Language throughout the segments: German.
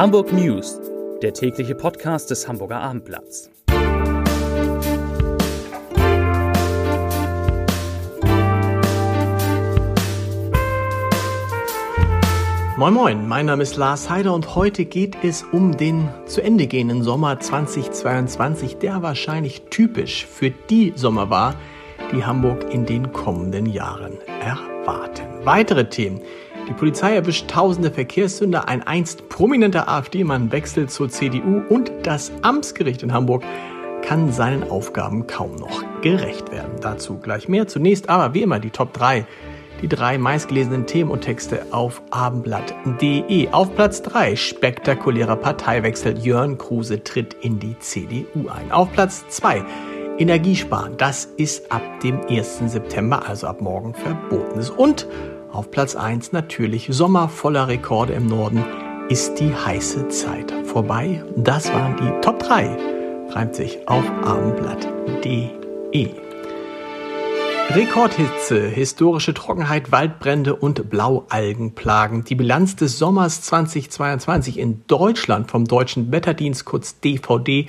Hamburg News, der tägliche Podcast des Hamburger Abendblatts. Moin Moin, mein Name ist Lars Heider und heute geht es um den zu Ende gehenden Sommer 2022, der wahrscheinlich typisch für die Sommer war, die Hamburg in den kommenden Jahren erwarten. Weitere Themen. Die Polizei erwischt tausende Verkehrssünder, ein einst prominenter AfD-Mann wechselt zur CDU und das Amtsgericht in Hamburg kann seinen Aufgaben kaum noch gerecht werden. Dazu gleich mehr. Zunächst aber wie immer die Top 3. Die drei meistgelesenen Themen und Texte auf abendblatt.de. Auf Platz 3 spektakulärer Parteiwechsel. Jörn Kruse tritt in die CDU ein. Auf Platz 2 Energiesparen. Das ist ab dem 1. September, also ab morgen, verboten. Und auf Platz 1 natürlich Sommer voller Rekorde im Norden ist die heiße Zeit vorbei. Das waren die Top 3. Reimt sich auf abendblatt.de. Rekordhitze, historische Trockenheit, Waldbrände und Blaualgenplagen. Die Bilanz des Sommers 2022 in Deutschland vom Deutschen Wetterdienst kurz DVD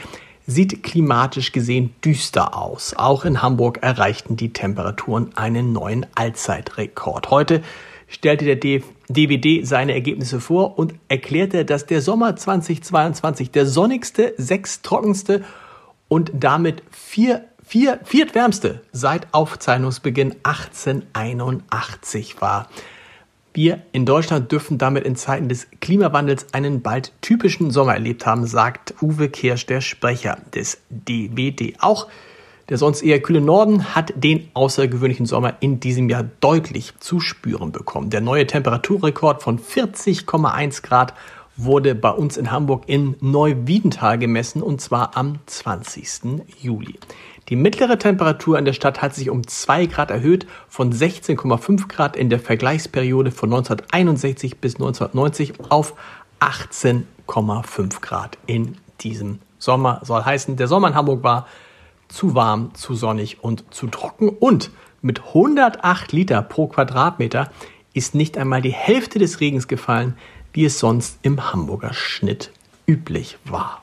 sieht klimatisch gesehen düster aus. Auch in Hamburg erreichten die Temperaturen einen neuen Allzeitrekord. Heute stellte der DWD seine Ergebnisse vor und erklärte, dass der Sommer 2022 der sonnigste, sechstrockenste und damit vier, vier, viertwärmste seit Aufzeichnungsbeginn 1881 war. Wir in Deutschland dürfen damit in Zeiten des Klimawandels einen bald typischen Sommer erlebt haben, sagt Uwe Kirsch, der Sprecher des DWD. Auch der sonst eher kühle Norden hat den außergewöhnlichen Sommer in diesem Jahr deutlich zu spüren bekommen. Der neue Temperaturrekord von 40,1 Grad wurde bei uns in Hamburg in Neuwiedental gemessen und zwar am 20. Juli. Die mittlere Temperatur in der Stadt hat sich um 2 Grad erhöht, von 16,5 Grad in der Vergleichsperiode von 1961 bis 1990 auf 18,5 Grad in diesem Sommer. Soll heißen, der Sommer in Hamburg war zu warm, zu sonnig und zu trocken und mit 108 Liter pro Quadratmeter ist nicht einmal die Hälfte des Regens gefallen, wie es sonst im Hamburger Schnitt üblich war.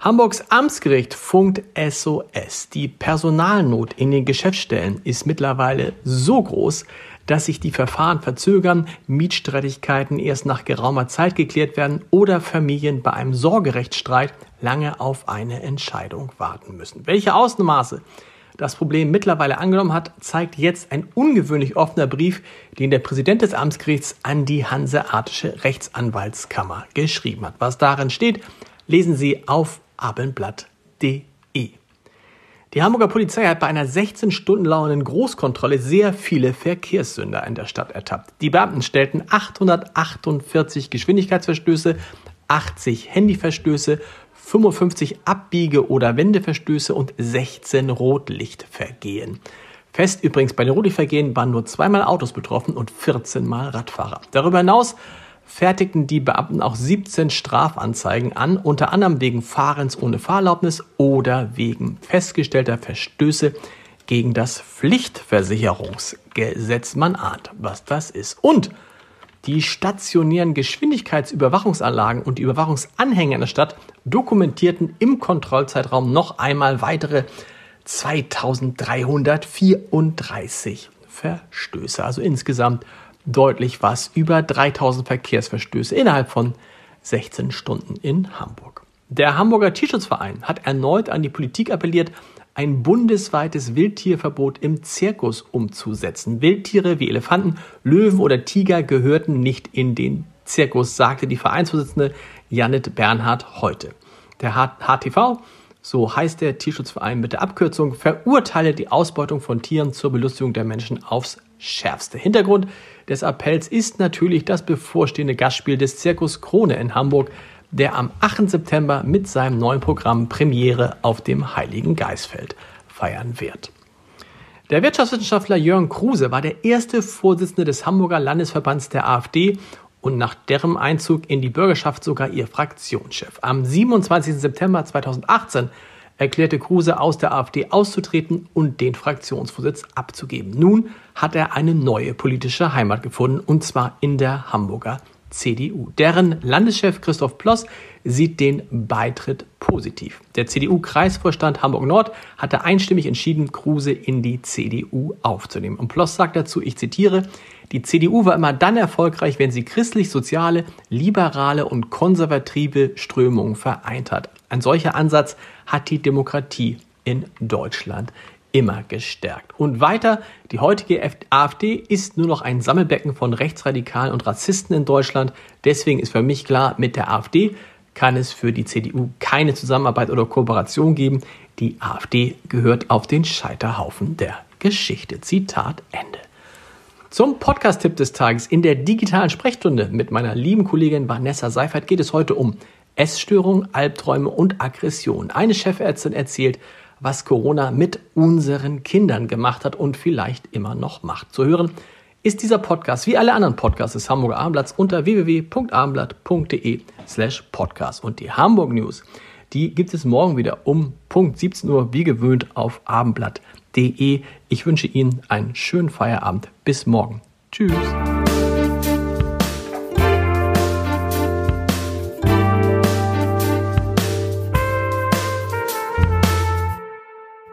Hamburgs Amtsgericht funkt SOS. Die Personalnot in den Geschäftsstellen ist mittlerweile so groß, dass sich die Verfahren verzögern, Mietstreitigkeiten erst nach geraumer Zeit geklärt werden oder Familien bei einem Sorgerechtsstreit lange auf eine Entscheidung warten müssen. Welche Ausmaße das Problem mittlerweile angenommen hat, zeigt jetzt ein ungewöhnlich offener Brief, den der Präsident des Amtsgerichts an die Hanseatische Rechtsanwaltskammer geschrieben hat. Was darin steht, lesen Sie auf abendblatt.de. Die Hamburger Polizei hat bei einer 16 Stunden dauernden Großkontrolle sehr viele Verkehrssünder in der Stadt ertappt. Die Beamten stellten 848 Geschwindigkeitsverstöße, 80 Handyverstöße, 55 Abbiege- oder Wendeverstöße und 16 Rotlichtvergehen. Fest übrigens bei den Rotlichtvergehen waren nur zweimal Autos betroffen und 14 Mal Radfahrer. Darüber hinaus fertigten die Beamten auch 17 Strafanzeigen an, unter anderem wegen Fahrens ohne Fahrerlaubnis oder wegen festgestellter Verstöße gegen das Pflichtversicherungsgesetz. Man ahnt, was das ist. Und die stationären Geschwindigkeitsüberwachungsanlagen und die Überwachungsanhänge in der Stadt dokumentierten im Kontrollzeitraum noch einmal weitere 2334 Verstöße. Also insgesamt deutlich was über 3000 Verkehrsverstöße innerhalb von 16 Stunden in Hamburg. Der Hamburger Tierschutzverein hat erneut an die Politik appelliert, ein bundesweites Wildtierverbot im Zirkus umzusetzen. Wildtiere wie Elefanten, Löwen oder Tiger gehörten nicht in den Zirkus, sagte die Vereinsvorsitzende Janet Bernhard heute. Der HTV, so heißt der Tierschutzverein mit der Abkürzung, verurteile die Ausbeutung von Tieren zur Belustigung der Menschen aufs schärfste. Hintergrund des Appells ist natürlich das bevorstehende Gastspiel des Zirkus Krone in Hamburg, der am 8. September mit seinem neuen Programm Premiere auf dem Heiligen Geisfeld feiern wird. Der Wirtschaftswissenschaftler Jörn Kruse war der erste Vorsitzende des Hamburger Landesverbands der AfD und nach deren Einzug in die Bürgerschaft sogar ihr Fraktionschef. Am 27. September 2018 erklärte Kruse aus der AfD auszutreten und den Fraktionsvorsitz abzugeben. Nun hat er eine neue politische Heimat gefunden, und zwar in der Hamburger CDU. Deren Landeschef Christoph Ploss sieht den Beitritt positiv. Der CDU-Kreisvorstand Hamburg-Nord hatte einstimmig entschieden, Kruse in die CDU aufzunehmen. Und Ploss sagt dazu, ich zitiere, die CDU war immer dann erfolgreich, wenn sie christlich-soziale, liberale und konservative Strömungen vereint hat. Ein solcher Ansatz hat die Demokratie in Deutschland immer gestärkt. Und weiter, die heutige AfD ist nur noch ein Sammelbecken von Rechtsradikalen und Rassisten in Deutschland. Deswegen ist für mich klar, mit der AfD kann es für die CDU keine Zusammenarbeit oder Kooperation geben. Die AfD gehört auf den Scheiterhaufen der Geschichte. Zitat Ende. Zum Podcast-Tipp des Tages in der digitalen Sprechstunde mit meiner lieben Kollegin Vanessa Seifert geht es heute um Essstörungen, Albträume und Aggression. Eine Chefärztin erzählt, was Corona mit unseren Kindern gemacht hat und vielleicht immer noch macht. Zu hören ist dieser Podcast wie alle anderen Podcasts des Hamburger Abendblatts unter www.abendblatt.de slash podcast. Und die Hamburg News, die gibt es morgen wieder um Punkt 17 Uhr wie gewöhnt auf abendblatt.de. Ich wünsche Ihnen einen schönen Feierabend. Bis morgen. Tschüss.